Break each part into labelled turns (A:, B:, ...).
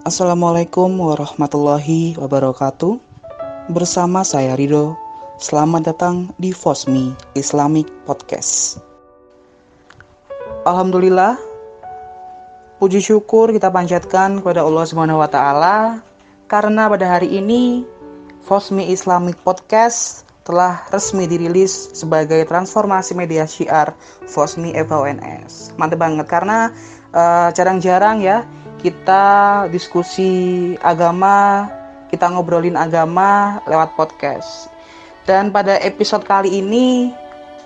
A: Assalamualaikum warahmatullahi wabarakatuh. Bersama saya Rido. Selamat datang di Fosmi Islamic Podcast. Alhamdulillah, puji syukur kita panjatkan kepada Allah taala karena pada hari ini Fosmi Islamic Podcast telah resmi dirilis sebagai transformasi media syiar Fosmi FONS. Mantap banget karena uh, jarang-jarang ya kita diskusi agama, kita ngobrolin agama lewat podcast. Dan pada episode kali ini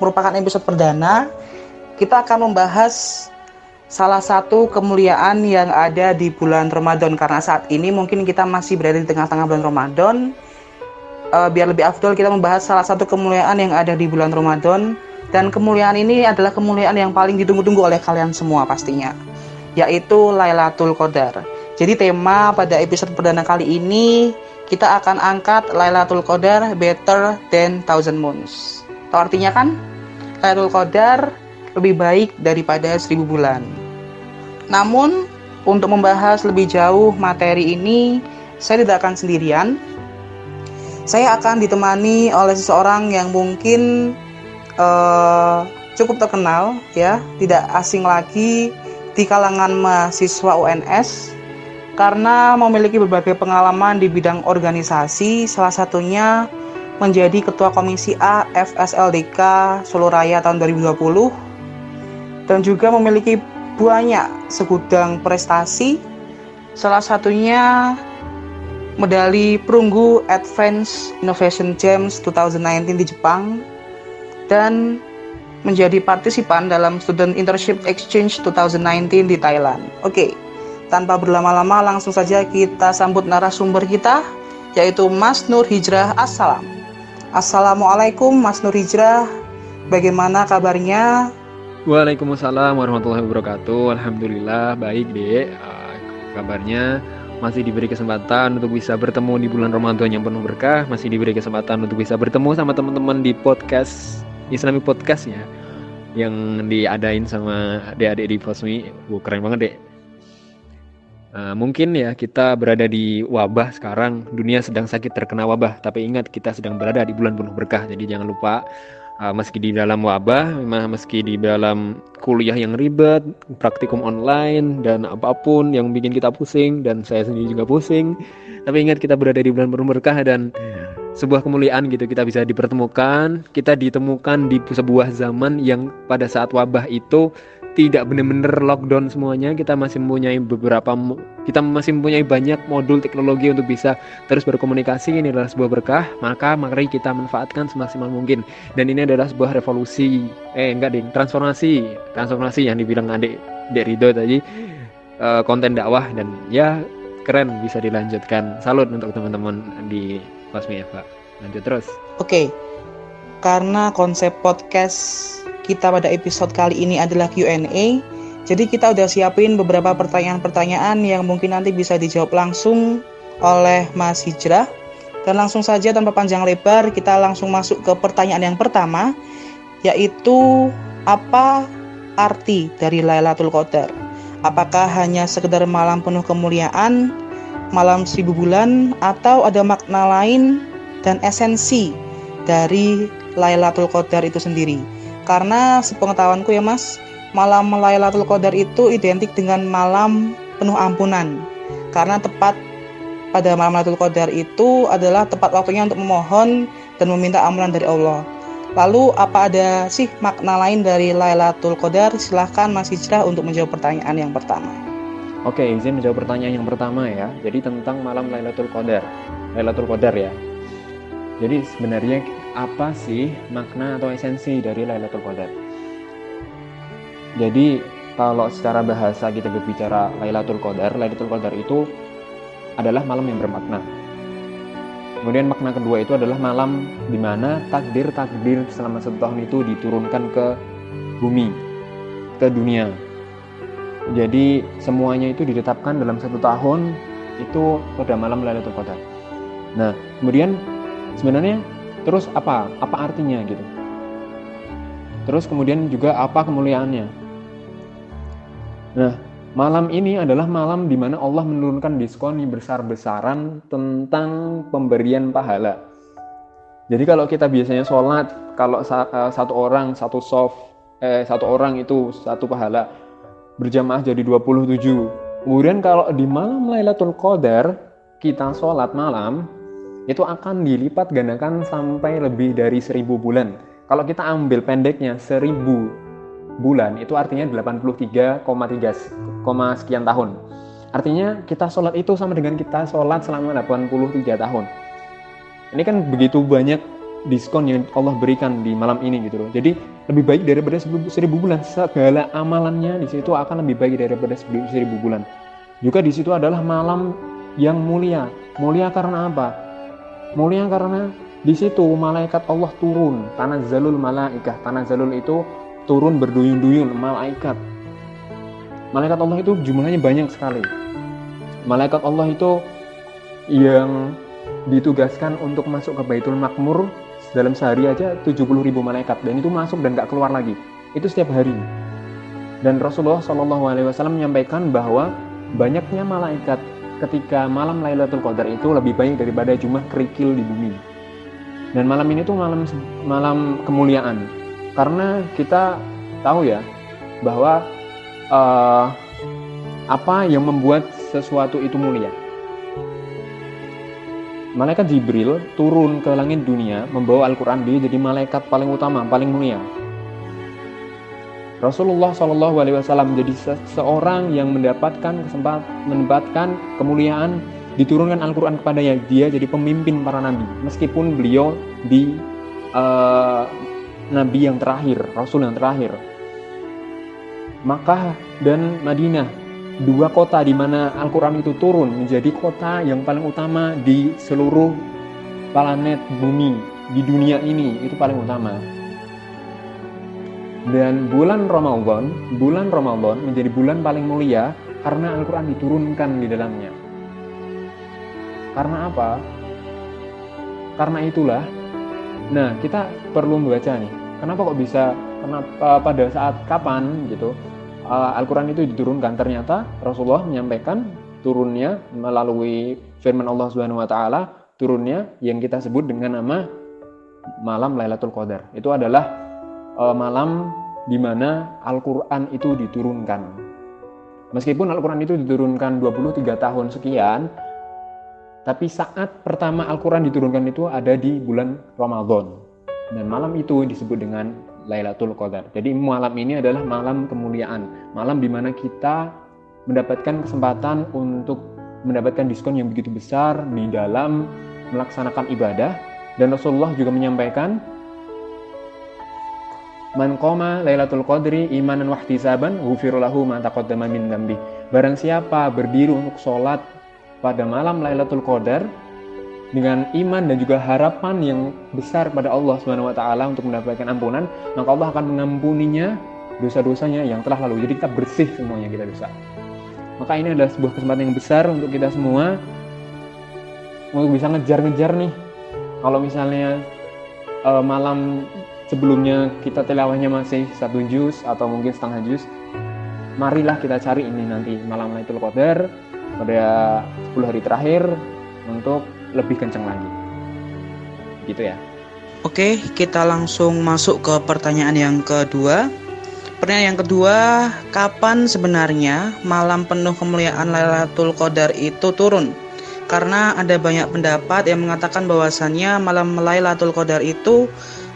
A: merupakan episode perdana, kita akan membahas salah satu kemuliaan yang ada di bulan Ramadan karena saat ini mungkin kita masih berada di tengah-tengah bulan Ramadan. Uh, biar lebih afdol kita membahas salah satu kemuliaan yang ada di bulan Ramadan dan kemuliaan ini adalah kemuliaan yang paling ditunggu-tunggu oleh kalian semua pastinya yaitu Lailatul Qadar. Jadi tema pada episode perdana kali ini kita akan angkat Lailatul Qadar better than thousand moons. Tahu artinya kan? Lailatul Qadar lebih baik daripada seribu bulan. Namun untuk membahas lebih jauh materi ini, saya tidak akan sendirian. Saya akan ditemani oleh seseorang yang mungkin uh, cukup terkenal, ya, tidak asing lagi di kalangan mahasiswa UNS karena memiliki berbagai pengalaman di bidang organisasi, salah satunya menjadi Ketua Komisi A FSLDK Solo Raya tahun 2020 dan juga memiliki banyak segudang prestasi, salah satunya medali perunggu Advanced Innovation Games 2019 di Jepang dan menjadi partisipan dalam Student Internship Exchange 2019 di Thailand. Oke, tanpa berlama-lama langsung saja kita sambut narasumber kita, yaitu Mas Nur Hijrah Assalam. Assalamualaikum Mas Nur Hijrah, bagaimana kabarnya?
B: Waalaikumsalam warahmatullahi wabarakatuh. Alhamdulillah baik deh. Kabarnya masih diberi kesempatan untuk bisa bertemu di bulan Ramadan yang penuh berkah, masih diberi kesempatan untuk bisa bertemu sama teman-teman di podcast Islami Podcast ya yang diadain sama adik-adik di Fosmi. Wah, keren banget deh. Uh, mungkin ya kita berada di wabah sekarang, dunia sedang sakit terkena wabah, tapi ingat kita sedang berada di bulan penuh berkah. Jadi jangan lupa uh, meski di dalam wabah, meski di dalam kuliah yang ribet, praktikum online dan apa pun yang bikin kita pusing dan saya sendiri juga pusing, tapi ingat kita berada di bulan penuh berkah dan sebuah kemuliaan gitu kita bisa dipertemukan. Kita ditemukan di sebuah zaman yang pada saat wabah itu tidak benar-benar lockdown semuanya. Kita masih mempunyai beberapa kita masih mempunyai banyak modul teknologi untuk bisa terus berkomunikasi. Ini adalah sebuah berkah maka mari kita manfaatkan semaksimal mungkin. Dan ini adalah sebuah revolusi eh enggak ding transformasi transformasi yang dibilang adik Dek Rido tadi. Uh, konten dakwah dan ya keren bisa dilanjutkan. Salut untuk teman-teman di Pasmi Eva. Lanjut terus.
A: Oke. Karena konsep podcast kita pada episode kali ini adalah Q&A, jadi kita udah siapin beberapa pertanyaan-pertanyaan yang mungkin nanti bisa dijawab langsung oleh Mas Hijrah. Dan langsung saja tanpa panjang lebar kita langsung masuk ke pertanyaan yang pertama yaitu apa arti dari Lailatul Qadar? Apakah hanya sekedar malam penuh kemuliaan malam seribu bulan atau ada makna lain dan esensi dari Lailatul Qadar itu sendiri. Karena sepengetahuanku ya Mas, malam Lailatul Qadar itu identik dengan malam penuh ampunan. Karena tepat pada malam Lailatul Qadar itu adalah tepat waktunya untuk memohon dan meminta ampunan dari Allah. Lalu apa ada sih makna lain dari Lailatul Qadar? Silahkan Mas Hijrah untuk menjawab pertanyaan yang pertama.
B: Oke, izin menjawab pertanyaan yang pertama ya. Jadi tentang malam Lailatul Qadar. Lailatul Qadar ya. Jadi sebenarnya apa sih makna atau esensi dari Lailatul Qadar? Jadi kalau secara bahasa kita berbicara Lailatul Qadar, Lailatul Qadar itu adalah malam yang bermakna. Kemudian makna kedua itu adalah malam di mana takdir-takdir selama satu tahun itu diturunkan ke bumi, ke dunia, jadi semuanya itu ditetapkan dalam satu tahun itu pada malam Lailatul Qadar. Nah, kemudian sebenarnya terus apa? Apa artinya gitu? Terus kemudian juga apa kemuliaannya? Nah, Malam ini adalah malam di mana Allah menurunkan diskon besar-besaran tentang pemberian pahala. Jadi kalau kita biasanya sholat, kalau eh, satu orang satu soft, eh, satu orang itu satu pahala berjamaah jadi 27. Kemudian kalau di malam Lailatul Qadar kita sholat malam itu akan dilipat gandakan sampai lebih dari seribu bulan. Kalau kita ambil pendeknya seribu bulan itu artinya 83,3 sekian tahun. Artinya kita sholat itu sama dengan kita sholat selama 83 tahun. Ini kan begitu banyak diskon yang Allah berikan di malam ini gitu loh. Jadi lebih baik daripada seribu bulan. Segala amalannya di situ akan lebih baik daripada seribu bulan. Juga di situ adalah malam yang mulia. Mulia karena apa? Mulia karena di situ malaikat Allah turun. Tanah zalul malaikah. Tanah zalul itu turun berduyun-duyun malaikat. Malaikat Allah itu jumlahnya banyak sekali. Malaikat Allah itu yang ditugaskan untuk masuk ke Baitul Makmur dalam sehari aja 70 ribu malaikat dan itu masuk dan gak keluar lagi. Itu setiap hari. Dan Rasulullah Shallallahu Alaihi Wasallam menyampaikan bahwa banyaknya malaikat ketika malam Lailatul Qadar itu lebih banyak daripada jumlah kerikil di bumi. Dan malam ini tuh malam malam kemuliaan karena kita tahu ya bahwa uh, apa yang membuat sesuatu itu mulia. Malaikat Jibril turun ke langit dunia membawa Al-Quran dia jadi malaikat paling utama, paling mulia. Rasulullah Wasallam menjadi se seorang yang mendapatkan kesempatan, mendapatkan kemuliaan diturunkan Al-Quran kepadanya. Dia jadi pemimpin para nabi, meskipun beliau di uh, nabi yang terakhir, rasul yang terakhir. Makkah dan Madinah, dua kota di mana Al-Quran itu turun menjadi kota yang paling utama di seluruh planet bumi, di dunia ini, itu paling utama. Dan bulan Ramadan, bulan Ramadan menjadi bulan paling mulia karena Al-Quran diturunkan di dalamnya. Karena apa? Karena itulah Nah, kita perlu membaca nih. Kenapa kok bisa kenapa pada saat kapan gitu uh, Al-Qur'an itu diturunkan? Ternyata Rasulullah menyampaikan turunnya melalui firman Allah Subhanahu wa taala, turunnya yang kita sebut dengan nama malam Lailatul Qadar. Itu adalah uh, malam di mana Al-Qur'an itu diturunkan. Meskipun Al-Qur'an itu diturunkan 23 tahun sekian, tapi saat pertama Al-Quran diturunkan itu ada di bulan Ramadan. Dan malam itu disebut dengan Lailatul Qadar. Jadi malam ini adalah malam kemuliaan. Malam di mana kita mendapatkan kesempatan untuk mendapatkan diskon yang begitu besar di dalam melaksanakan ibadah. Dan Rasulullah juga menyampaikan, Man qoma Lailatul Qadri imanan wahtisaban ghufirullahu ma taqaddama min dambi. Barang siapa berdiri untuk sholat pada malam Lailatul Qadar dengan iman dan juga harapan yang besar pada Allah Subhanahu wa taala untuk mendapatkan ampunan, maka Allah akan mengampuninya dosa-dosanya yang telah lalu. Jadi kita bersih semuanya kita dosa. Maka ini adalah sebuah kesempatan yang besar untuk kita semua untuk bisa ngejar-ngejar nih. Kalau misalnya uh, malam sebelumnya kita tilawahnya masih satu juz atau mungkin setengah juz, marilah kita cari ini nanti malam Lailatul Qadar pada 10 hari terakhir untuk lebih kencang lagi. Gitu ya.
A: Oke, kita langsung masuk ke pertanyaan yang kedua. Pertanyaan yang kedua, kapan sebenarnya malam penuh kemuliaan Lailatul Qadar itu turun? Karena ada banyak pendapat yang mengatakan bahwasannya malam Lailatul Qadar itu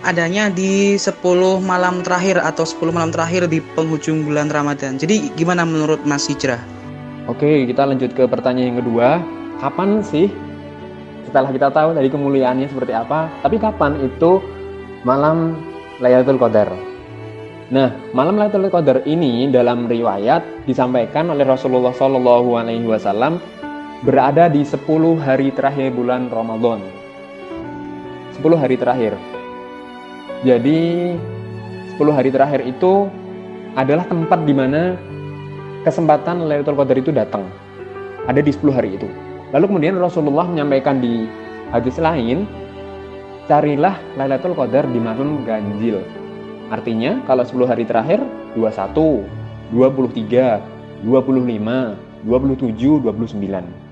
A: adanya di 10 malam terakhir atau 10 malam terakhir di penghujung bulan Ramadan. Jadi gimana menurut Mas Hijrah?
B: Oke, kita lanjut ke pertanyaan yang kedua. Kapan sih setelah kita tahu dari kemuliaannya seperti apa, tapi kapan itu malam Lailatul Qadar? Nah, malam Lailatul Qadar ini dalam riwayat disampaikan oleh Rasulullah Shallallahu alaihi wasallam berada di 10 hari terakhir bulan Ramadan. 10 hari terakhir. Jadi 10 hari terakhir itu adalah tempat di mana kesempatan Lailatul Qadar itu datang. Ada di 10 hari itu. Lalu kemudian Rasulullah menyampaikan di hadis lain, carilah Lailatul Qadar di malam ganjil. Artinya kalau 10 hari terakhir 21, 23, 25, 27, 29.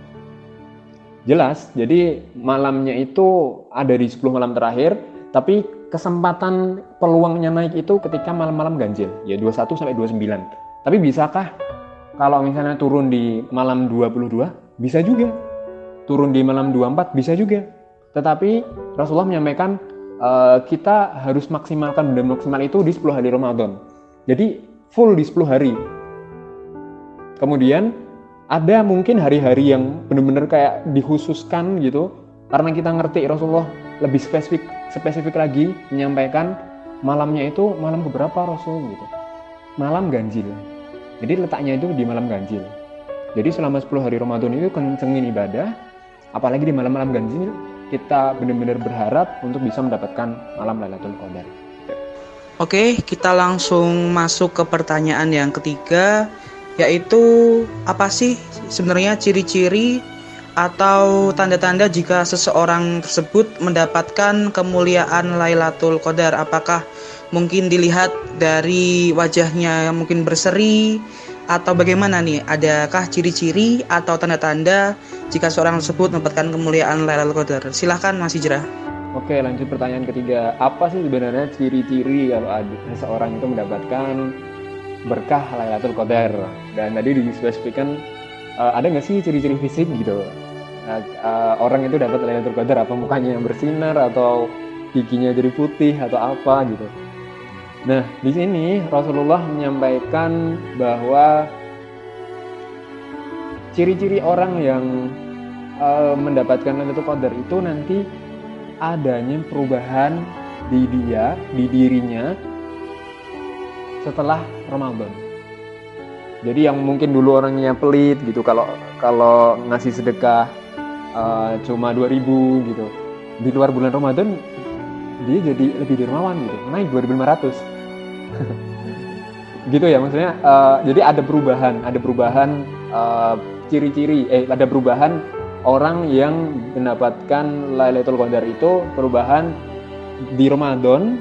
B: Jelas, jadi malamnya itu ada di 10 malam terakhir, tapi kesempatan peluangnya naik itu ketika malam-malam ganjil, ya 21 sampai 29. Tapi bisakah kalau misalnya turun di malam 22? Bisa juga. Turun di malam 24 bisa juga. Tetapi Rasulullah menyampaikan uh, kita harus maksimalkan benda maksimal itu di 10 hari Ramadan. Jadi full di 10 hari. Kemudian ada mungkin hari-hari yang benar-benar kayak dikhususkan gitu karena kita ngerti Rasulullah lebih spesifik spesifik lagi menyampaikan malamnya itu malam keberapa Rasul gitu malam ganjil jadi letaknya itu di malam ganjil jadi selama 10 hari Ramadan itu kencengin ibadah apalagi di malam-malam ganjil kita benar-benar berharap untuk bisa mendapatkan malam Lailatul Qadar.
A: Oke, kita langsung masuk ke pertanyaan yang ketiga yaitu apa sih sebenarnya ciri-ciri atau tanda-tanda jika seseorang tersebut mendapatkan kemuliaan Lailatul Qadar? Apakah mungkin dilihat dari wajahnya yang mungkin berseri atau bagaimana nih? Adakah ciri-ciri atau tanda-tanda jika seorang tersebut mendapatkan kemuliaan Lailatul Qadar silahkan Mas Hijrah.
B: Oke lanjut pertanyaan ketiga. Apa sih sebenarnya ciri-ciri kalau ada seseorang itu mendapatkan berkah Lailatul Qadar? Dan tadi dispesifikkan uh, ada nggak sih ciri-ciri fisik gitu? Uh, uh, orang itu dapat Lailatul Qadar apa mukanya yang bersinar atau giginya jadi putih atau apa gitu nah di sini Rasulullah menyampaikan bahwa ciri-ciri orang yang uh, mendapatkan Lailatul Qadar itu nanti adanya perubahan di dia, di dirinya setelah Ramadan. Jadi yang mungkin dulu orangnya pelit gitu kalau kalau ngasih sedekah uh, cuma 2000 gitu. Di luar bulan Ramadan dia jadi lebih dermawan gitu. Naik 2500. gitu ya maksudnya uh, jadi ada perubahan, ada perubahan uh, ciri-ciri eh ada perubahan orang yang mendapatkan Lailatul Qadar itu perubahan di Ramadan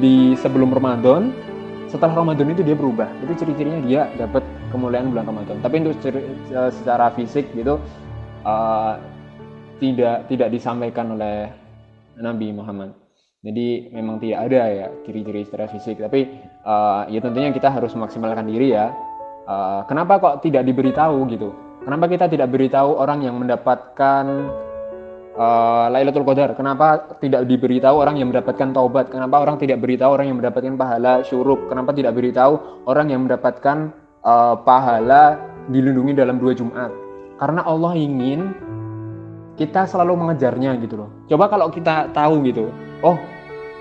B: di sebelum Ramadan. Setelah Ramadan itu dia berubah. Itu ciri-cirinya dia dapat kemuliaan bulan Ramadan. Tapi untuk ciri, e, secara fisik gitu uh, tidak tidak disampaikan oleh Nabi Muhammad jadi memang tidak ada ya ciri-ciri secara fisik tapi uh, ya tentunya kita harus memaksimalkan diri ya uh, kenapa kok tidak diberitahu gitu kenapa kita tidak beritahu orang yang mendapatkan uh, Lailatul Qadar. Kenapa tidak diberitahu orang yang mendapatkan taubat? Kenapa orang tidak beritahu orang yang mendapatkan pahala syuruk? Kenapa tidak beritahu orang yang mendapatkan uh, pahala dilindungi dalam dua Jumat? Karena Allah ingin kita selalu mengejarnya gitu loh. Coba kalau kita tahu gitu, oh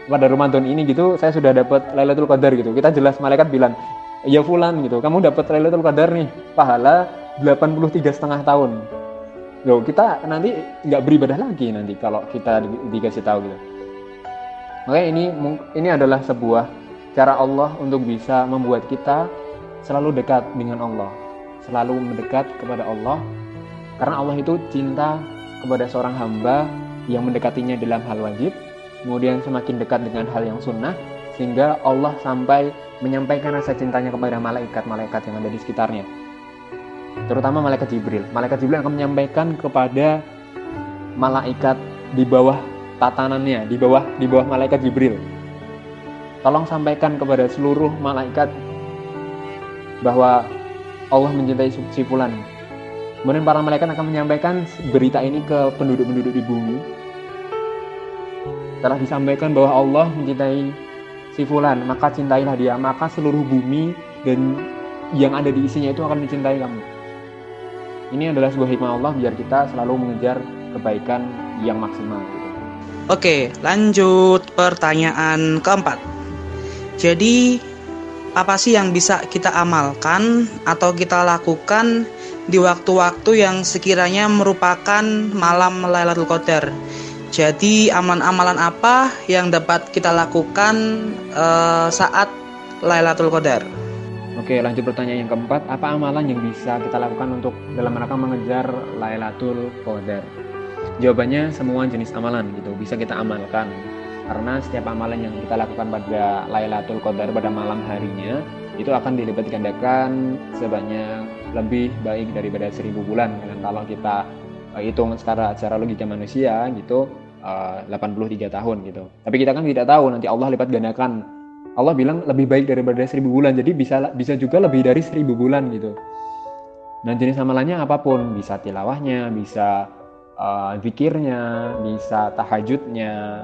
B: pada Ramadan ini gitu saya sudah dapat Lailatul Qadar gitu. Kita jelas malaikat bilang, "Ya fulan gitu, kamu dapat Lailatul Qadar nih, pahala 83 setengah tahun." Loh, kita nanti nggak beribadah lagi nanti kalau kita di, dikasih tahu gitu. Makanya ini ini adalah sebuah cara Allah untuk bisa membuat kita selalu dekat dengan Allah, selalu mendekat kepada Allah karena Allah itu cinta kepada seorang hamba yang mendekatinya dalam hal wajib, kemudian semakin dekat dengan hal yang sunnah sehingga Allah sampai menyampaikan rasa cintanya kepada malaikat-malaikat yang ada di sekitarnya terutama malaikat Jibril. Malaikat Jibril akan menyampaikan kepada malaikat di bawah tatanannya, di bawah di bawah malaikat Jibril. Tolong sampaikan kepada seluruh malaikat bahwa Allah mencintai si fulan. Kemudian para malaikat akan menyampaikan berita ini ke penduduk-penduduk di bumi. Telah disampaikan bahwa Allah mencintai si fulan, maka cintailah dia, maka seluruh bumi dan yang ada di isinya itu akan mencintai kamu. Ini adalah sebuah hikmah Allah biar kita selalu mengejar kebaikan yang maksimal. Gitu.
A: Oke, lanjut pertanyaan keempat. Jadi, apa sih yang bisa kita amalkan atau kita lakukan di waktu-waktu yang sekiranya merupakan malam Lailatul Qadar? Jadi, amalan-amalan apa yang dapat kita lakukan uh, saat Lailatul Qadar?
B: Oke, lanjut pertanyaan yang keempat. Apa amalan yang bisa kita lakukan untuk dalam rangka mengejar Lailatul Qadar? Jawabannya semua jenis amalan gitu bisa kita amalkan. Karena setiap amalan yang kita lakukan pada Lailatul Qadar pada malam harinya itu akan dilipat gandakan sebanyak lebih baik daripada seribu bulan dan kalau kita uh, hitung secara secara logika manusia gitu uh, 83 tahun gitu. Tapi kita kan tidak tahu nanti Allah lipat gandakan. Allah bilang lebih baik daripada seribu bulan jadi bisa bisa juga lebih dari seribu bulan gitu. Nah jenis amalannya apa pun bisa tilawahnya bisa uh, bisa tahajudnya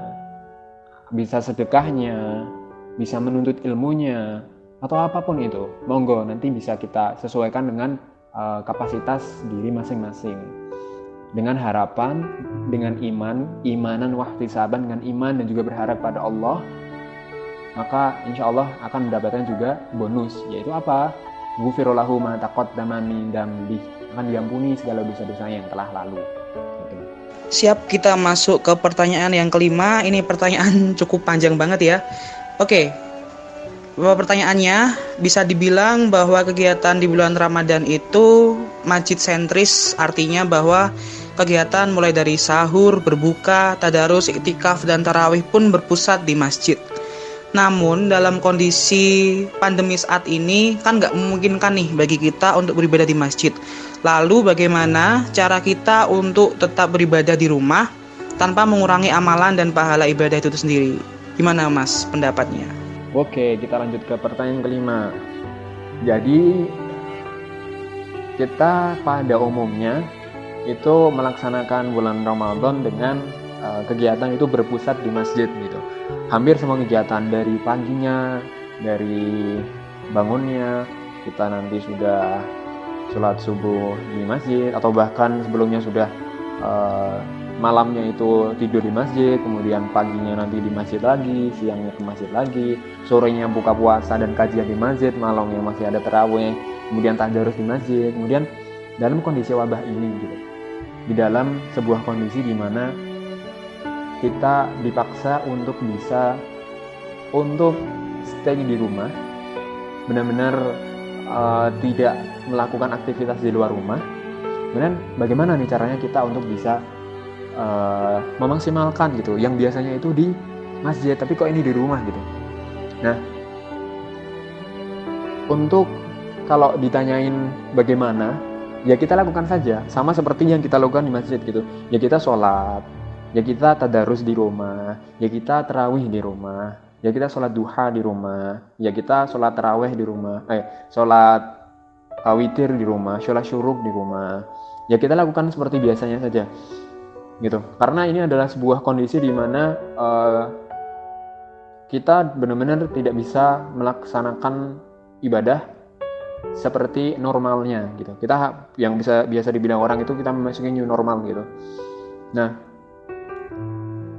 B: bisa sedekahnya bisa menuntut ilmunya atau apa pun itu. Monggo nanti bisa kita sesuaikan dengan uh, kapasitas diri masing-masing dengan harapan dengan iman imanan wahtisaban dengan iman dan juga berharap pada Allah maka insya Allah akan mendapatkan juga bonus yaitu apa gufirolahu ma taqaddama min dambi akan diampuni segala dosa-dosa yang telah lalu gitu.
A: Siap kita masuk ke pertanyaan yang kelima. Ini pertanyaan cukup panjang banget ya. Oke, pertanyaannya bisa dibilang bahwa kegiatan di bulan Ramadan itu masjid sentris artinya bahwa kegiatan mulai dari sahur, berbuka, tadarus, iktikaf dan tarawih pun berpusat di masjid. Namun dalam kondisi pandemi saat ini kan nggak memungkinkan nih bagi kita untuk beribadah di masjid. Lalu bagaimana cara kita untuk tetap beribadah di rumah tanpa mengurangi amalan dan pahala ibadah itu sendiri? Gimana mas pendapatnya?
B: Oke, kita lanjut ke pertanyaan kelima. Jadi kita pada umumnya itu melaksanakan bulan Ramadan dengan uh, kegiatan itu berpusat di masjid gitu. Hampir semua kegiatan dari paginya, dari bangunnya, kita nanti sudah sholat subuh di masjid atau bahkan sebelumnya sudah uh, malamnya itu tidur di masjid, kemudian paginya nanti di masjid lagi, siangnya ke masjid lagi, sorenya buka puasa dan kajian di masjid, malamnya masih ada terawih, kemudian tadarus di masjid, kemudian dalam kondisi wabah ini gitu. Di dalam sebuah kondisi di mana kita dipaksa untuk bisa untuk stay di rumah, benar-benar uh, tidak melakukan aktivitas di luar rumah. Kemudian bagaimana nih caranya kita untuk bisa uh, memaksimalkan gitu yang biasanya itu di masjid tapi kok ini di rumah gitu nah untuk kalau ditanyain bagaimana ya kita lakukan saja. Sama seperti yang kita lakukan di masjid gitu. Ya kita sholat. Ya kita tadarus di rumah. Ya kita terawih di rumah. Ya kita sholat duha di rumah. Ya kita sholat terawih di rumah. Eh sholat witir di rumah. Sholat syuruk di rumah. Ya kita lakukan seperti biasanya saja. Gitu. Karena ini adalah sebuah kondisi di mana uh, kita benar-benar tidak bisa melaksanakan ibadah seperti normalnya gitu. Kita yang bisa biasa dibilang orang itu kita memasuki new normal gitu. Nah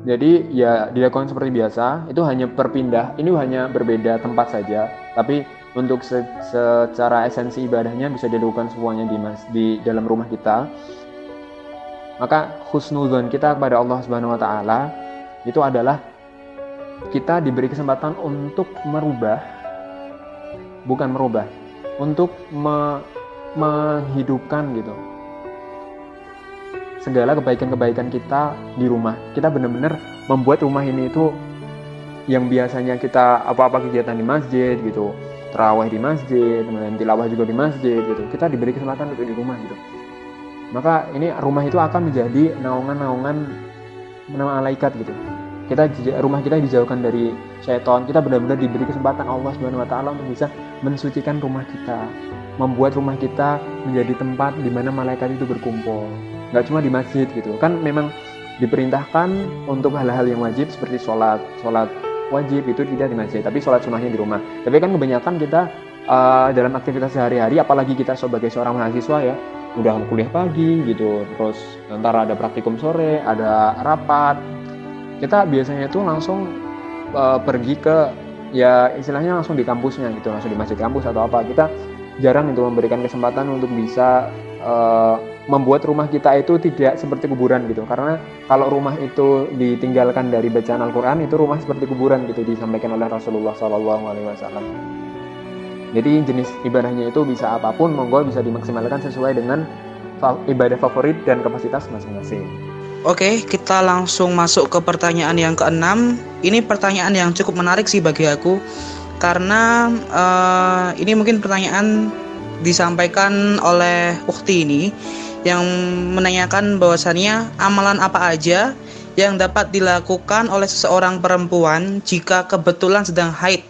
B: jadi ya dilakukan seperti biasa itu hanya berpindah ini hanya berbeda tempat saja tapi untuk se secara esensi ibadahnya bisa dilakukan semuanya di mas di dalam rumah kita. Maka husnuzon kita kepada Allah Subhanahu wa taala itu adalah kita diberi kesempatan untuk merubah bukan merubah, untuk me, menghidupkan gitu segala kebaikan-kebaikan kita di rumah. Kita benar-benar membuat rumah ini itu yang biasanya kita apa-apa kegiatan di masjid gitu, terawih di masjid, kemudian tilawah juga di masjid gitu. Kita diberi kesempatan untuk di rumah gitu maka ini rumah itu akan menjadi naungan-naungan malaikat gitu kita rumah kita dijauhkan dari syaitan. Kita benar-benar diberi kesempatan Allah Subhanahu Wa Taala untuk bisa mensucikan rumah kita membuat rumah kita menjadi tempat di mana malaikat itu berkumpul. Nggak cuma di masjid gitu. Kan memang diperintahkan untuk hal-hal yang wajib seperti sholat. Sholat wajib itu tidak di masjid tapi sholat sunnahnya di rumah. Tapi kan kebanyakan kita uh, dalam aktivitas sehari-hari apalagi kita sebagai seorang mahasiswa ya udah kuliah pagi gitu terus ntar ada praktikum sore ada rapat kita biasanya itu langsung uh, pergi ke ya istilahnya langsung di kampusnya gitu langsung di masjid kampus atau apa. Kita jarang itu memberikan kesempatan untuk bisa uh, membuat rumah kita itu tidak seperti kuburan gitu. Karena kalau rumah itu ditinggalkan dari bacaan Al-Quran itu rumah seperti kuburan gitu disampaikan oleh Rasulullah SAW jadi jenis ibadahnya itu bisa apa pun, monggo bisa dimaksimalkan sesuai dengan ibadah favorit dan kapasitas masing-masing.
A: Oke, kita langsung masuk ke pertanyaan yang keenam. Ini pertanyaan yang cukup menarik sih bagi aku. karena uh, ini mungkin pertanyaan disampaikan oleh Ukti ini yang menanyakan bahwasannya amalan apa aja yang dapat dilakukan oleh seseorang perempuan jika kebetulan sedang haid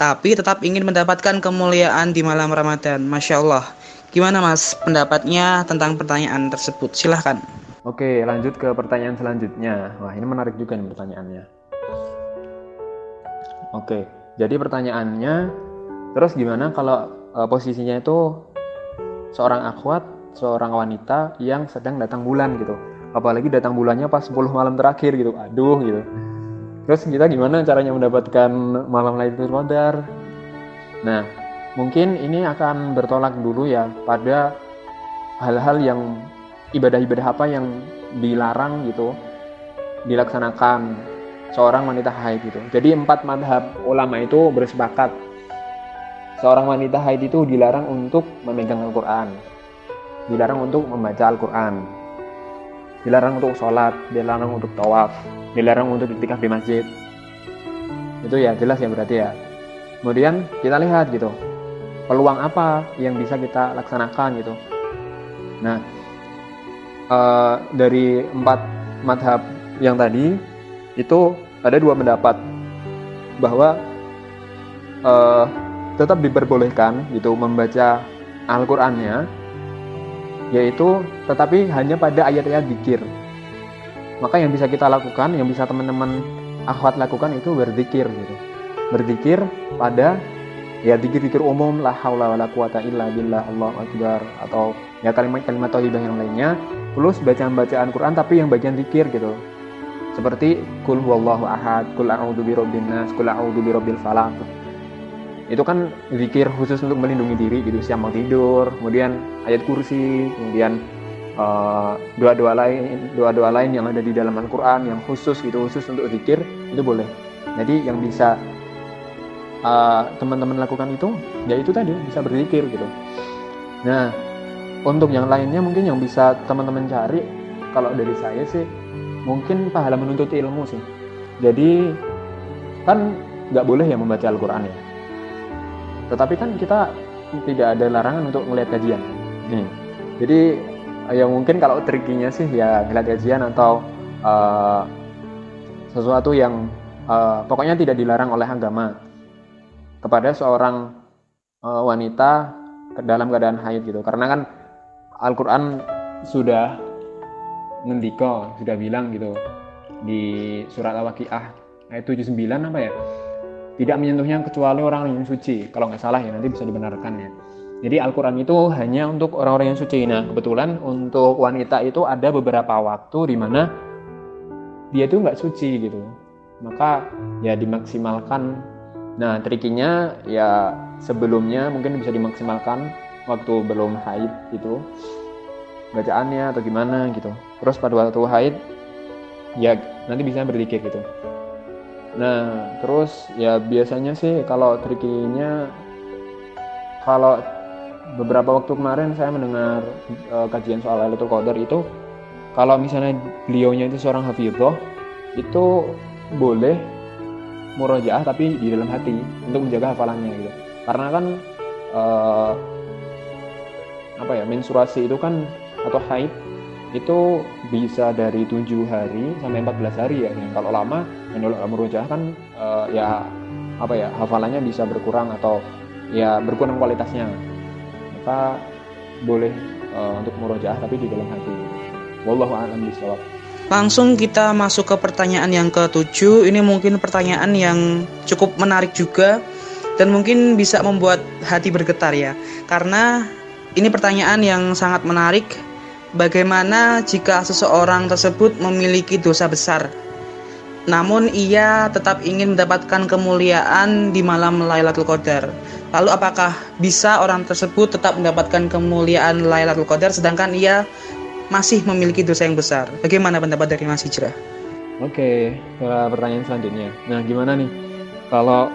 A: tapi tetap ingin mendapatkan kemuliaan di malam Ramadan. Masya Allah. Gimana Mas pendapatnya tentang pertanyaan tersebut? Silahkan.
B: Oke, lanjut ke pertanyaan selanjutnya. Wah, ini menarik juga nih pertanyaannya. Oke, jadi pertanyaannya, terus gimana kalau uh, posisinya itu seorang akhwat, seorang wanita yang sedang datang bulan gitu. Apalagi datang bulannya pas 10 malam terakhir gitu. Aduh gitu. Terus kita gimana caranya mendapatkan malam Lailatul Qadar? Nah, mungkin ini akan bertolak dulu ya pada hal-hal yang ibadah-ibadah apa yang dilarang gitu dilaksanakan seorang wanita haid itu. Jadi empat madhab ulama itu bersepakat seorang wanita haid itu dilarang untuk memegang Al-Quran, dilarang untuk membaca Al-Quran, dilarang untuk sholat, dilarang untuk tawaf, dilarang untuk iktikaf di masjid. Itu ya jelas ya berarti ya. Kemudian kita lihat gitu, peluang apa yang bisa kita laksanakan gitu. Nah, uh, dari empat madhab yang tadi itu ada dua pendapat bahwa uh, tetap diperbolehkan gitu membaca Al-Qur'annya yaitu tetapi hanya pada ayat-ayat zikir. Maka yang bisa kita lakukan, yang bisa teman-teman akhwat lakukan itu berzikir gitu. Berzikir pada ya zikir-zikir umum la haula wala quwata illa billah Allahu akbar atau ya kalimat-kalimat thayyibah yang lainnya plus bacaan-bacaan Quran tapi yang bagian zikir gitu seperti kul huwallahu ahad, kul a'udzu birabbin nas, kul a'udzu birabbil falaq. Itu kan zikir khusus untuk melindungi diri gitu siang mau tidur, kemudian ayat kursi, kemudian uh, doa-doa lain, doa-doa lain yang ada di dalam Al-Qur'an yang khusus gitu khusus untuk zikir itu boleh. Jadi yang bisa uh, teman-teman lakukan itu ya itu tadi bisa berzikir gitu. Nah, untuk yang lainnya mungkin yang bisa teman-teman cari kalau dari saya sih mungkin pahala menuntut ilmu sih. Jadi kan nggak boleh ya membaca Al-Quran ya. Tetapi kan kita tidak ada larangan untuk melihat kajian. Nih jadi ya mungkin kalau trikinya sih ya melihat kajian atau uh, sesuatu yang uh, pokoknya tidak dilarang oleh agama. Kepada seorang uh, wanita dalam keadaan haid gitu. Karena kan Al-Quran sudah ngendiko sudah bilang gitu di surat Al-Waqiah ayat 79 apa ya? Tidak menyentuhnya kecuali orang yang suci. Kalau nggak salah ya nanti bisa dibenarkan ya. Jadi Al-Quran itu hanya untuk orang-orang yang suci. Nah kebetulan untuk wanita itu ada beberapa waktu di mana dia itu nggak suci gitu. Maka ya dimaksimalkan. Nah trikinya ya sebelumnya mungkin bisa dimaksimalkan waktu belum haid gitu bacaannya atau gimana gitu. Terus pada waktu haid ya nanti bisa berzikir gitu. Nah terus ya biasanya sih kalau trikinya kalau beberapa waktu kemarin saya mendengar uh, kajian soal Lailatul Qadar itu kalau misalnya beliaunya itu seorang hafidhoh itu boleh murojaah tapi di dalam hati untuk menjaga hafalannya gitu. Karena kan uh, apa ya menstruasi itu kan atau haid itu bisa dari 7 hari sampai 14 hari ya. Dan kalau lama menurut merujah kan uh, ya apa ya hafalannya bisa berkurang atau ya berkurang kualitasnya. Maka boleh uh, untuk merujah tapi di dalam hati. Wallahu a'lam bishawab.
A: Langsung kita masuk ke pertanyaan yang ketujuh. Ini mungkin pertanyaan yang cukup menarik juga dan mungkin bisa membuat hati bergetar ya. Karena ini pertanyaan yang sangat menarik Bagaimana jika seseorang tersebut memiliki dosa besar, namun ia tetap ingin mendapatkan kemuliaan di malam Lailatul Qadar? Lalu apakah bisa orang tersebut tetap mendapatkan kemuliaan Lailatul Qadar sedangkan ia masih memiliki dosa yang besar? Bagaimana pendapat dari Mas Hijrah?
B: Oke, pertanyaan selanjutnya. Nah, gimana nih kalau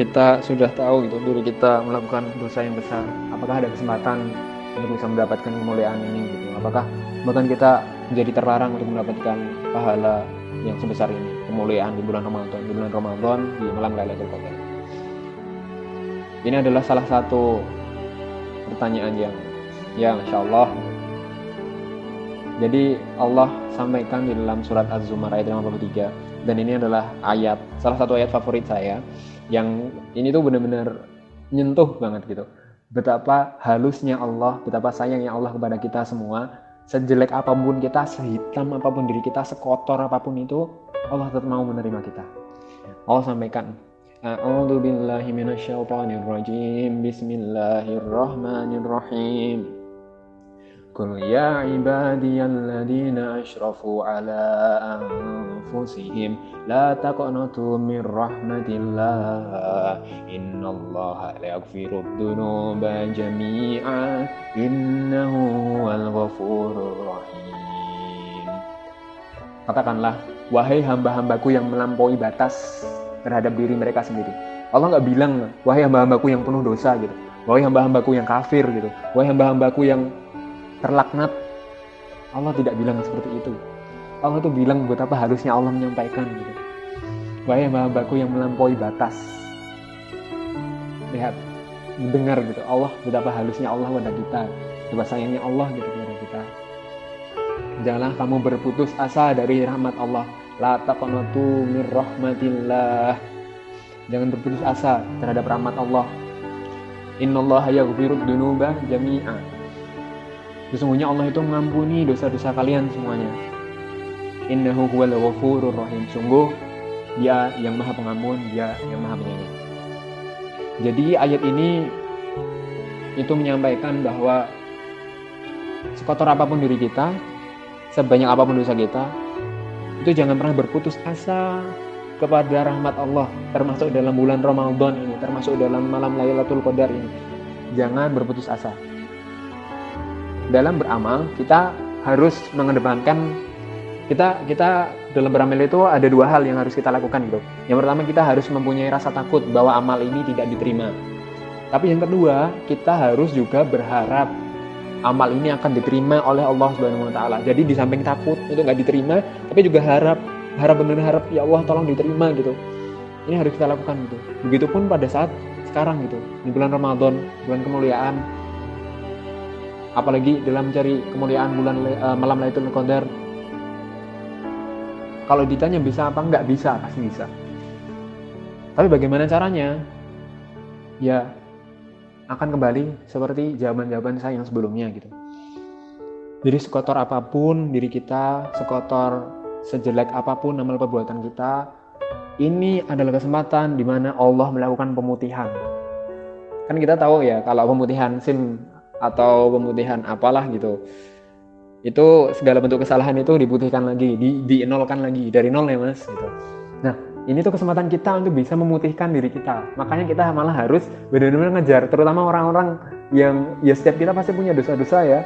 B: kita sudah tahu gitu diri kita melakukan dosa yang besar, apakah ada kesempatan untuk bisa mendapatkan kemuliaan ini gitu? Apakah bahkan kita menjadi terlarang untuk mendapatkan pahala yang sebesar ini? Kemuliaan di bulan Ramadan di bulan Ramadan di malam Lailatul Qadar. Ini adalah salah satu pertanyaan yang ya Insya Allah. Jadi Allah sampaikan di dalam surat Az-Zumar ayat 53 dan ini adalah ayat salah satu ayat favorit saya yang ini tuh benar-benar nyentuh banget gitu. Betapa halusnya Allah betapa sayangnya Allah kepada kita semua sejelek apa pun kita sehitam apa pun diri kita sekotor apa pun itu Allah tetap mau menerima kita. Allah sampaikan A'udzu billahi minasyaitonir rajim Bismillahirrahmanirrahim قل يا عبادي الذين أشرفوا على أنفسهم لا تقنطوا من رحمة الله إن الله يغفر الذنوب جميعا إنه هو الغفور الرحيم Katakanlah, wahai hamba-hambaku yang melampaui batas terhadap diri mereka sendiri. Allah nggak bilang, wahai hamba-hambaku yang penuh dosa gitu. Wahai hamba-hambaku yang kafir gitu. Wahai hamba-hambaku yang terlaknat. Allah tidak bilang seperti itu. Allah tuh bilang buat apa harusnya Allah menyampaikan gitu. Wahai hamba-hambaku yang melampaui batas. Lihat, mendengar gitu. Allah betapa halusnya Allah pada kita. Betapa sayangnya Allah gitu kepada kita. Janganlah kamu berputus asa dari rahmat Allah. La taqnatu mir rahmatillah. Jangan berputus asa terhadap rahmat Allah. Innallaha yaghfirud dunuba jami'a Sesungguhnya Allah itu mengampuni dosa-dosa kalian semuanya. Innahu huwal ghafurur rahim. Sungguh dia yang maha pengampun, dia yang maha penyayang. Jadi ayat ini itu menyampaikan bahwa sekotor apa pun diri kita, sebanyak apa pun dosa kita, itu jangan pernah berputus asa kepada rahmat Allah, termasuk dalam bulan Ramadan ini, termasuk dalam malam Lailatul Qadar ini. Jangan berputus asa dalam beramal kita harus mengedepankan kita kita dalam beramal itu ada dua hal yang harus kita lakukan gitu. Yang pertama kita harus mempunyai rasa takut bahwa amal ini tidak diterima. Tapi yang kedua, kita harus juga berharap amal ini akan diterima oleh Allah Subhanahu wa taala. Jadi di samping takut untuk nggak diterima, tapi juga harap harap benar harap ya Allah tolong diterima gitu. Ini harus kita lakukan gitu. Begitupun pada saat sekarang gitu, di bulan Ramadan, bulan kemuliaan, apalagi dalam mencari kemuliaan bulan uh, malam Lailatul Qadar. Kalau ditanya bisa apa nggak bisa pasti bisa. Tapi bagaimana caranya? Ya akan kembali seperti jawaban-jawaban saya yang sebelumnya gitu. Jadi sekotor apa pun diri kita sekotor sejelek apa pun amal perbuatan kita ini adalah kesempatan di mana Allah melakukan pemutihan. Kan kita tahu ya kalau pemutihan SIM atau pemutihan apalah gitu. Itu segala bentuk kesalahan itu diputihkan lagi di dienolkan lagi dari nol ya mas gitu. Nah ini tuh kesempatan kita untuk bisa memutihkan diri kita. Makanya kita malah harus benar-benar ngejar terutama orang-orang yang ya setiap kita pasti punya dosa-dosa ya.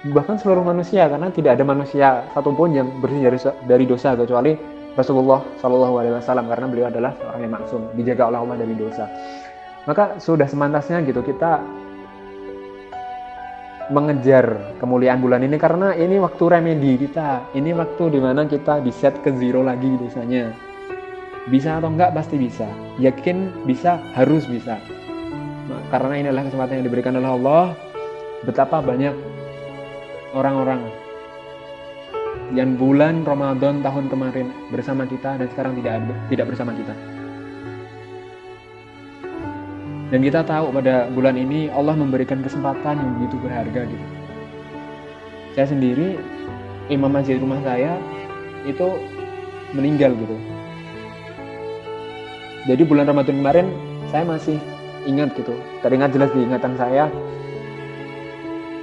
B: Bahkan seluruh manusia karena tidak ada manusia satupun yang bersih dari, dari dosa kecuali Rasulullah Shallallahu Alaihi Wasallam karena beliau adalah orang yang maksum dijaga oleh Allah dari dosa. Maka sudah semantasnya gitu kita mengejar kemuliaan bulan ini karena ini waktu remedi kita. Ini waktu di mana kita di set ke zero lagi dosanya. Bisa atau enggak pasti bisa. Yakin bisa, harus bisa. Nah, karena ini adalah kesempatan yang diberikan oleh Allah. Betapa banyak orang-orang yang bulan Ramadan tahun kemarin bersama kita dan sekarang tidak tidak bersama kita. Dan kita tahu pada bulan ini Allah memberikan kesempatan yang begitu berharga gitu. Saya sendiri, imam masjid rumah saya itu meninggal gitu. Jadi bulan Ramadan kemarin saya masih ingat gitu, teringat jelas di ingatan saya.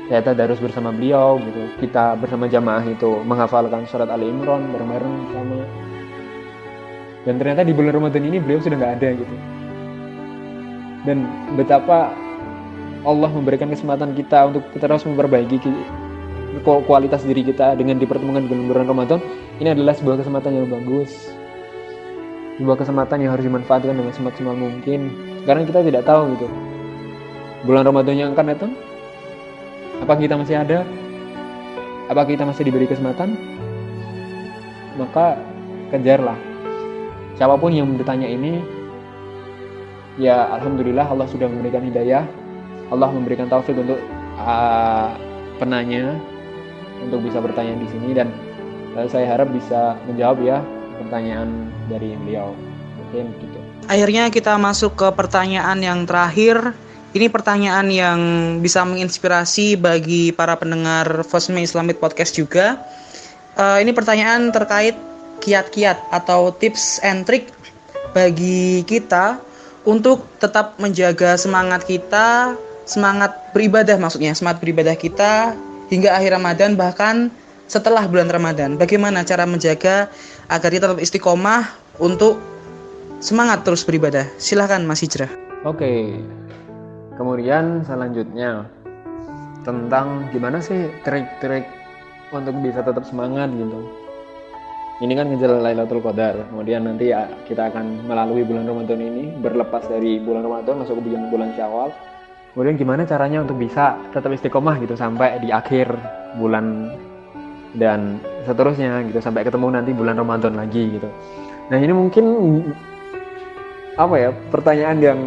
B: Saya tadarus bersama beliau gitu. Kita bersama jamaah itu menghafalkan surat Ali Imran bareng-bareng sama. Dan ternyata di bulan Ramadan ini beliau sudah nggak ada gitu dan betapa Allah memberikan kesempatan kita untuk kita terus memperbaiki kualitas diri kita dengan dipertemukan dengan bulan Ramadan ini adalah sebuah kesempatan yang bagus. Sebuah kesempatan yang harus dimanfaatkan dengan semaksimal mungkin. Karena kita tidak tahu gitu. Bulan Ramadan yang akan datang apa kita masih ada? Apa kita masih diberi kesempatan? Maka kejarlah. Siapa pun yang bertanya ini ya alhamdulillah Allah sudah memberikan hidayah. Allah memberikan taufik untuk uh, penanya untuk bisa bertanya di sini dan uh, saya harap bisa menjawab ya pertanyaan dari beliau. Mungkin gitu
A: akhirnya kita masuk ke pertanyaan yang terakhir. Ini pertanyaan yang bisa menginspirasi bagi para pendengar Fosme Islamic Podcast juga. Uh, ini pertanyaan terkait kiat-kiat atau tips and trick bagi kita untuk tetap menjaga semangat kita, semangat beribadah maksudnya, semangat beribadah kita hingga akhir Ramadan bahkan setelah bulan Ramadan. Bagaimana cara menjaga agar kita tetap istiqomah untuk semangat terus beribadah? Silahkan Mas Hijrah.
B: Oke, kemudian selanjutnya tentang gimana sih trik-trik untuk bisa tetap semangat gitu ini kan ngejar Lailatul Qadar. Kemudian nanti ya, kita akan melalui bulan Ramadan ini berlepas dari bulan Ramadan masuk ke bulan bulan Syawal. Kemudian gimana caranya untuk bisa tetap istiqomah gitu sampai di akhir bulan dan seterusnya gitu sampai ketemu nanti bulan Ramadan lagi gitu. Nah ini mungkin apa ya pertanyaan yang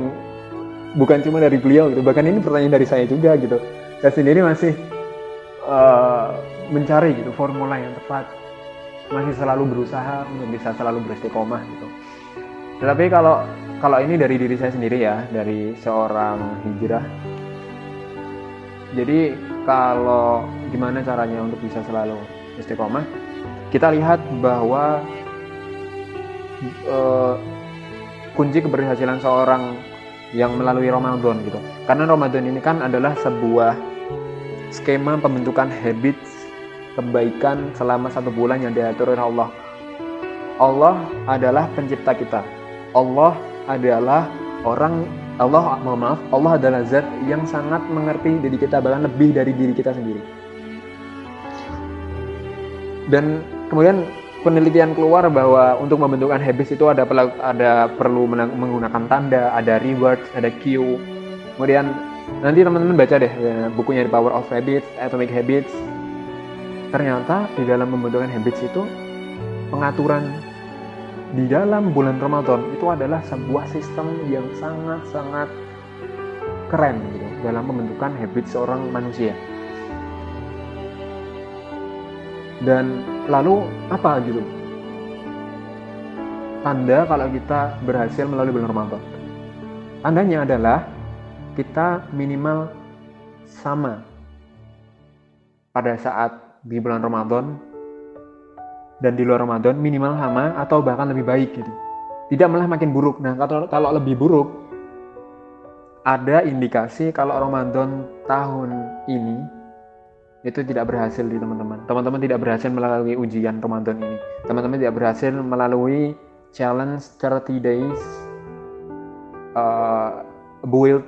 B: bukan cuma dari beliau gitu bahkan ini pertanyaan dari saya juga gitu. Saya sendiri masih uh, mencari gitu formula yang tepat masih selalu berusaha untuk bisa selalu beristiqomah gitu. Tetapi kalau kalau ini dari diri saya sendiri ya dari seorang hijrah. Jadi kalau gimana caranya untuk bisa selalu istiqomah? Kita lihat bahwa uh, kunci keberhasilan seorang yang melalui Ramadan gitu. Karena Ramadan ini kan adalah sebuah skema pembentukan habit kebaikan selama satu bulan yang diatur oleh Allah. Allah adalah pencipta kita. Allah adalah orang Allah mohon maaf Allah adalah zat yang sangat mengerti diri kita bahkan lebih dari diri kita sendiri. Dan kemudian penelitian keluar bahwa untuk membentukkan habits itu ada ada perlu menggunakan tanda, ada reward, ada cue. Kemudian nanti teman-teman baca deh ya, bukunya The Power of Habits, Atomic Habits. Ternyata di dalam membentukkan habits itu pengaturan di dalam bulan Ramadan itu adalah sebuah sistem yang sangat-sangat keren gitu dalam membentukkan habit seorang manusia. Dan lalu apa gitu? Tanda kalau kita berhasil melalui bulan Ramadan. Tandanya adalah kita minimal sama pada saat di bulan Ramadan dan di luar Ramadan minimal sama atau bahkan lebih baik gitu. Tidak malah makin buruk. Nah, kalau kalau lebih buruk ada indikasi kalau Ramadan tahun ini itu tidak berhasil di teman-teman. Teman-teman tidak berhasil melalui ujian Ramadan ini. Teman-teman tidak berhasil melalui challenge 30 days uh, build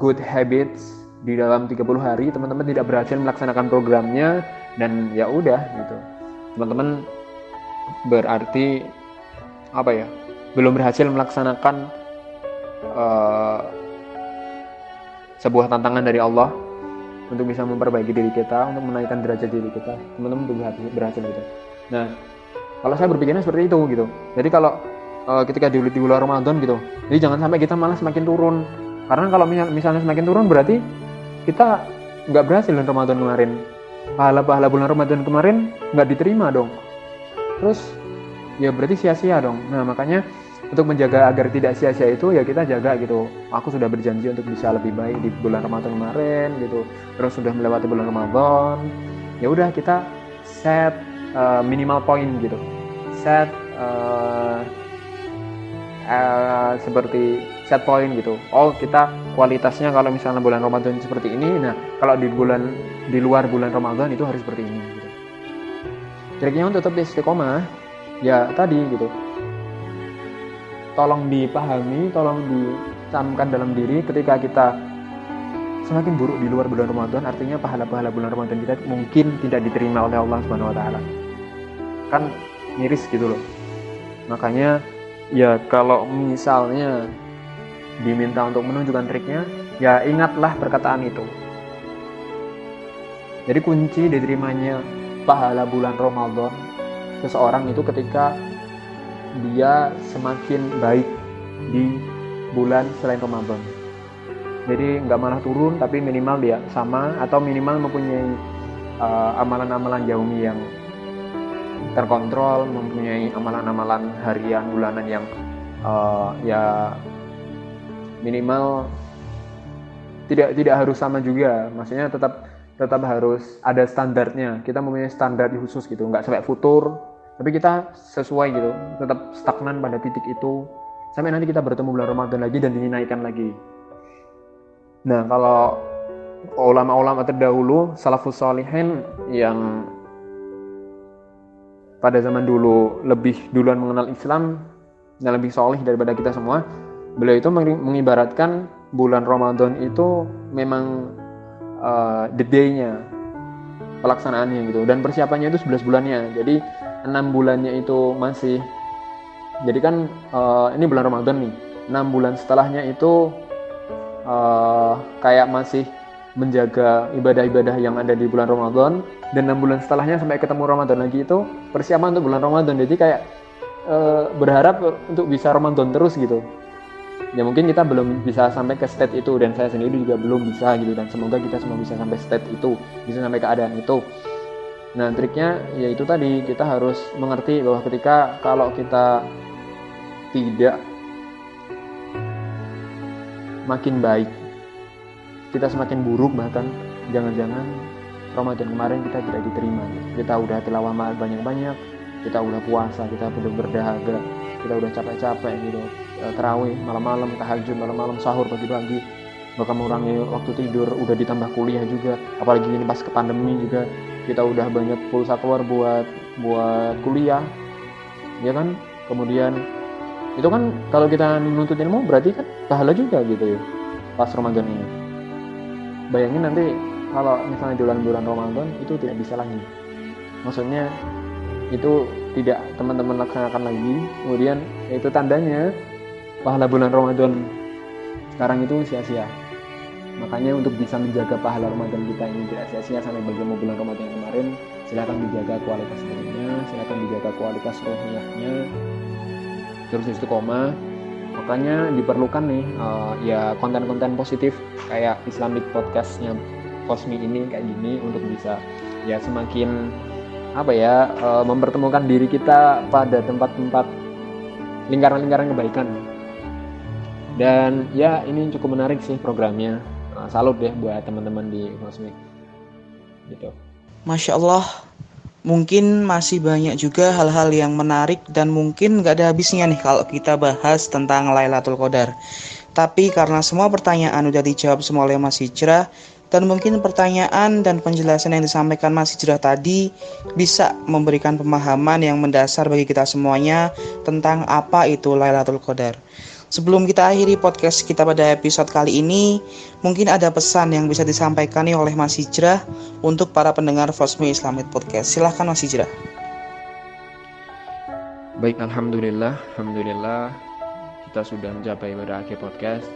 B: good habits di dalam 30 hari. Teman-teman tidak berhasil melaksanakan programnya dan ya udah gitu. Teman-teman berarti apa ya? Belum berhasil melaksanakan uh, sebuah tantangan dari Allah untuk bisa memperbaiki diri kita, untuk menaikkan derajat diri kita, teman-teman untuk berhasil, berhasil gitu. Nah, kalau saya berpikirnya seperti itu gitu. Jadi kalau uh, ketika di, di bulan Ramadan gitu, jadi jangan sampai kita malah semakin turun. Karena kalau misal, misalnya semakin turun berarti kita nggak berhasil di Ramadan kemarin. Pahala-pahala bulan Ramadan kemarin nggak diterima dong. Terus ya berarti sia-sia dong. Nah makanya untuk menjaga agar tidak sia-sia itu ya kita jaga gitu aku sudah berjanji untuk bisa lebih baik di bulan Ramadan kemarin gitu terus sudah melewati bulan Ramadan ya udah kita set uh, minimal point gitu set uh, uh, seperti set point gitu oh kita kualitasnya kalau misalnya bulan Ramadan seperti ini nah kalau di bulan di luar bulan Ramadan itu harus seperti ini gitu triknya untuk tetap istiqomah ya tadi gitu tolong dipahami, tolong dicamkan dalam diri ketika kita semakin buruk di luar bulan Ramadan, artinya pahala-pahala bulan Ramadan kita mungkin tidak diterima oleh Allah Subhanahu wa taala. Kan miris gitu loh. Makanya ya kalau misalnya diminta untuk menunjukkan triknya, ya ingatlah perkataan itu. Jadi kunci diterimanya pahala bulan Ramadan seseorang itu ketika dia semakin baik di bulan selain Ramadan. Jadi nggak malah turun, tapi minimal dia sama atau minimal mempunyai uh, amalan-amalan yaumi yang terkontrol, mempunyai amalan-amalan harian, bulanan yang uh, ya minimal tidak tidak harus sama juga. Maksudnya tetap tetap harus ada standarnya. Kita mempunyai standar khusus gitu, nggak sampai futur, tapi kita sesuai gitu, tetap stagnan pada titik itu sampai nanti kita bertemu bulan Ramadan lagi dan dinaikkan lagi. Nah, kalau ulama-ulama terdahulu salafus salihin yang pada zaman dulu lebih duluan mengenal Islam dan lebih solih daripada kita semua beliau itu mengibaratkan bulan Ramadan itu memang uh, the day-nya pelaksanaannya gitu. Dan persiapannya itu 11 bulannya. Jadi enam bulannya itu masih jadi kan uh, ini bulan Ramadan nih. Enam bulan setelahnya itu uh, kayak masih menjaga ibadah-ibadah yang ada di bulan Ramadan. Dan enam bulan setelahnya sampai ketemu Ramadan lagi itu persiapan untuk bulan Ramadan. Jadi kayak e, berharap untuk bisa Ramadan terus gitu ya mungkin kita belum bisa sampai ke state itu dan saya sendiri juga belum bisa gitu dan semoga kita semua bisa sampai state itu bisa sampai keadaan itu. Nah triknya ya itu tadi kita harus mengerti bahwa ketika kalau kita tidak makin baik kita semakin buruk bahkan jangan-jangan Ramadan kemarin kita tidak diterima. Kita udah tilawah banyak-banyak kita udah puasa kita udah berdahaga kita udah capek-capek gitu e, terawih malam-malam tahajud malam-malam sahur pagi-pagi. Bahkan mengurangi waktu tidur udah ditambah kuliah juga. Apalagi ini pas ke pandemi juga kita udah banyak pulsa keluar buat buat kuliah. Ya kan? Kemudian itu kan kalau kita menuntut ilmu berarti kan pahala juga gitu ya pas Ramadan ini. Bayangin nanti kalau misalnya di bulan-bulan Ramadan itu tidak bisa lagi. Maksudnya itu tidak teman-teman laksanakan lagi. Kemudian itu tandanya pahala bulan Ramadan sekarang itu sia-sia. Makanya untuk bisa menjaga pahala Ramadan kita ini tidak sia-sia sampai bagaimana bulan Ramadan kemarin silahkan dijaga kualitas dirinya silahkan dijaga kualitas rohnya terus itu koma makanya diperlukan nih uh, ya konten-konten positif kayak Islamic podcastnya Kosmi ini kayak gini untuk bisa ya semakin apa ya uh, mempertemukan diri kita pada tempat-tempat lingkaran-lingkaran kebaikan. Dan ya ini cukup menarik sih programnya. Uh, salut deh buat teman-teman di Kosmi gitu.
A: Masya Allah Mungkin masih banyak juga hal-hal yang menarik dan mungkin gak ada habisnya nih kalau kita bahas tentang Lailatul Qadar. Tapi karena semua pertanyaan udah dijawab semua oleh Mas Hijrah dan mungkin pertanyaan dan penjelasan yang disampaikan Mas Hijrah tadi bisa memberikan pemahaman yang mendasar bagi kita semuanya tentang apa itu Lailatul Qadar. Sebelum kita akhiri podcast kita pada episode kali ini, mungkin ada pesan yang bisa disampaikan nih oleh Mas Hijrah untuk para pendengar Fosmi Islamic Podcast. Silahkan Mas Hijrah.
B: Baik, Alhamdulillah, Alhamdulillah kita sudah mencapai pada akhir podcast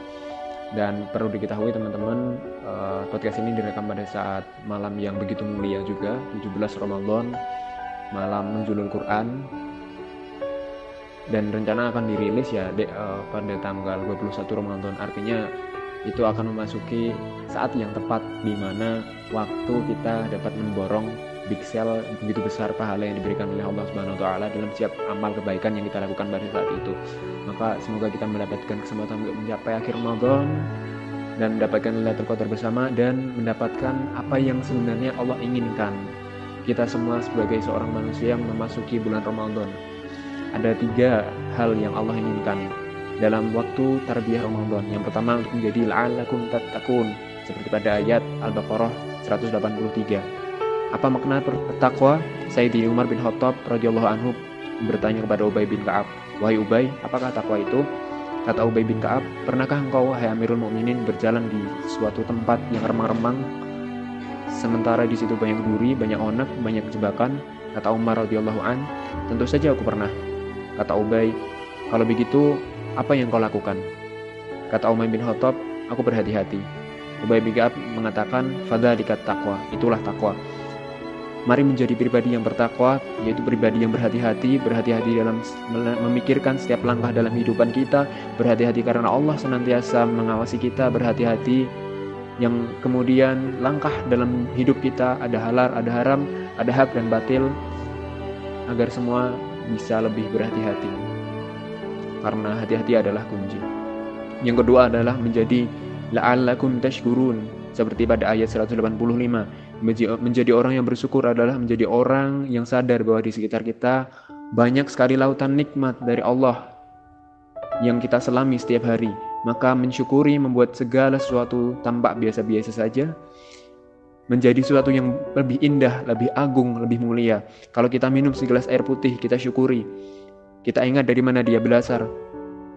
B: dan perlu diketahui teman-teman eh, podcast ini direkam pada saat malam yang begitu mulia juga 17 Ramadan malam menjulul Quran. Dan rencana akan dirilis ya de, uh, pada tanggal 21 Ramadan. Artinya itu akan memasuki saat yang tepat di mana waktu kita dapat memborong big sale begitu besar pahala yang diberikan oleh Allah Subhanahu wa taala dalam setiap amal kebaikan yang kita lakukan pada saat itu. Maka semoga kita mendapatkan kesempatan untuk mencapai akhir Ramadan dan mendapatkan Lailatul Qadar bersama dan mendapatkan apa yang sebenarnya Allah inginkan. Kita semua sebagai seorang manusia yang memasuki bulan Ramadan ada tiga hal yang Allah inginkan dalam waktu tarbiyah Ramadan. Yang pertama untuk menjadi la'allakum tattaqun seperti pada ayat Al-Baqarah 183. Apa makna takwa? Sayyidi Umar bin Khattab radhiyallahu anhu bertanya kepada Ubay bin Ka'ab, "Wahai Ubay, apakah takwa itu?" Kata Ubay bin Ka'ab, "Pernahkah engkau wahai Amirul Mukminin berjalan di suatu tempat yang remang-remang sementara di situ banyak duri, banyak onak, banyak jebakan?" Kata Umar radhiyallahu an, "Tentu saja aku pernah." Kata Ubay, kalau begitu apa yang kau lakukan? Kata Umay bin Khattab, aku berhati-hati. Ubay bin Ka'ab mengatakan, dikat takwa, itulah takwa. Mari menjadi pribadi yang bertakwa, yaitu pribadi yang berhati-hati, berhati-hati dalam memikirkan setiap langkah dalam kehidupan kita, berhati-hati karena Allah senantiasa mengawasi kita, berhati-hati yang kemudian langkah dalam hidup kita ada halal, ada haram, ada hak dan batil, agar semua bisa lebih berhati-hati. Karena hati-hati adalah kunci. Yang kedua adalah menjadi la'allakum tashkurun seperti pada ayat 185 menjadi orang yang bersyukur adalah menjadi orang yang sadar bahwa di sekitar kita banyak sekali lautan nikmat dari Allah yang kita selami setiap hari. Maka mensyukuri membuat segala sesuatu tampak biasa-biasa saja menjadi sesuatu yang lebih indah, lebih agung, lebih mulia. Kalau kita minum segelas air putih, kita syukuri. Kita ingat dari mana dia berasal.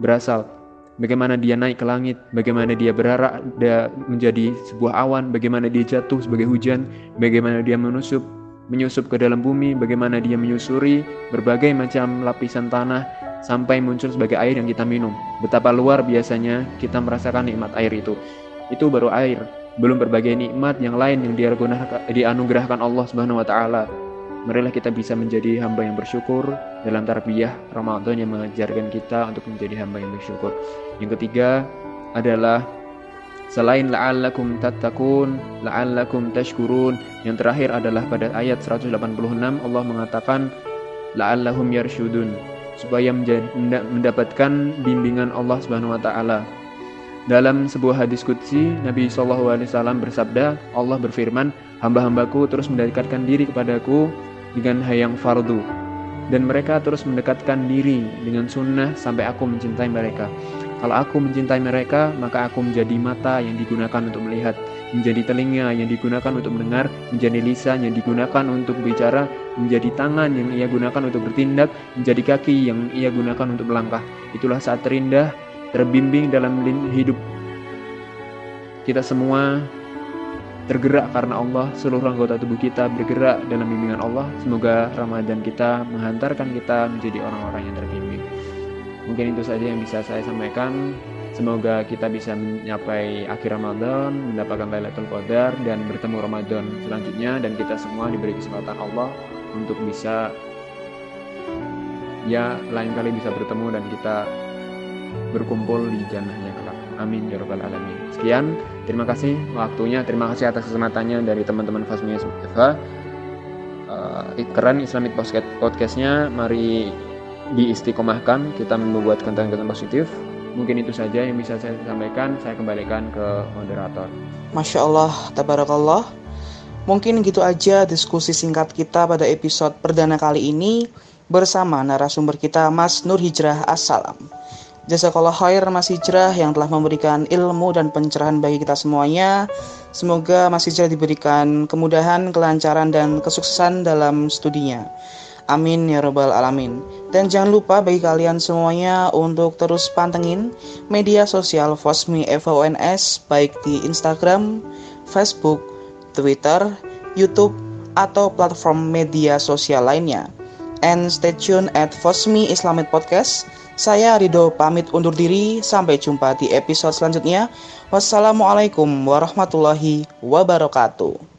B: Berasal bagaimana dia naik ke langit, bagaimana dia berarak dia menjadi sebuah awan, bagaimana dia jatuh sebagai hujan, bagaimana dia menusup menyusup ke dalam bumi, bagaimana dia menyusuri berbagai macam lapisan tanah sampai muncul sebagai air yang kita minum. Betapa luar biasanya kita merasakan nikmat air itu. Itu baru air, belum berbagai nikmat yang lain yang dianugerahkan Allah Subhanahu wa taala Marilah kita bisa menjadi hamba yang bersyukur dalam tarbiyah Ramadan yang mengajarkan kita untuk menjadi hamba yang bersyukur. Yang ketiga adalah selain la'allakum tattaqun, la'allakum tashkurun. Yang terakhir adalah pada ayat 186 Allah mengatakan la'allahum yarshudun supaya mendapatkan bimbingan Allah Subhanahu wa taala. Dalam sebuah hadis qudsi, Nabi SAW bersabda, Allah berfirman, hamba-hambaku terus mendekatkan diri kepadaku dengan hayang fardu dan mereka terus mendekatkan diri dengan sunnah sampai aku mencintai mereka. Kalau aku mencintai mereka, maka aku menjadi mata yang digunakan untuk melihat, menjadi telinga yang digunakan untuk mendengar, menjadi lisan yang digunakan untuk bicara, menjadi tangan yang ia gunakan untuk bertindak, menjadi kaki yang ia gunakan untuk melangkah. Itulah saat terindah, terbimbing dalam hidup kita semua tergerak karena Allah, seluruh anggota tubuh kita bergerak dalam bimbingan Allah. Semoga Ramadan kita menghantarkan kita menjadi orang-orang yang terbimbing. Mungkin itu saja yang bisa saya sampaikan. Semoga kita bisa menyapai akhir Ramadan, mendapatkan Lailatul Qadar dan bertemu Ramadan selanjutnya dan kita semua diberi kesempatan Allah untuk bisa ya lain kali bisa bertemu dan kita berkumpul di kelak. Amin ya rabbal alamin. Sekian, terima kasih waktunya, terima kasih atas kesempatannya dari teman-teman Fasmi Eva. Uh, keren Islamic Podcast podcastnya, mari diistiqomahkan, kita membuat konten-konten positif. Mungkin itu saja yang bisa saya sampaikan. Saya kembalikan ke moderator.
A: Masya Allah, tabarakallah. Mungkin gitu aja diskusi singkat kita pada episode perdana kali ini bersama narasumber kita Mas Nur Hijrah Assalam. Jazakallah khair Mas Hijrah yang telah memberikan ilmu dan pencerahan bagi kita semuanya. Semoga Mas Hijrah diberikan kemudahan, kelancaran, dan kesuksesan dalam studinya. Amin ya robbal alamin. Dan jangan lupa bagi kalian semuanya untuk terus pantengin media sosial Fosmi FONS baik di Instagram, Facebook, Twitter, YouTube, atau platform media sosial lainnya. And stay tuned at Fosmi Islamic Podcast saya Rido pamit undur diri, sampai jumpa di episode selanjutnya. Wassalamualaikum warahmatullahi wabarakatuh.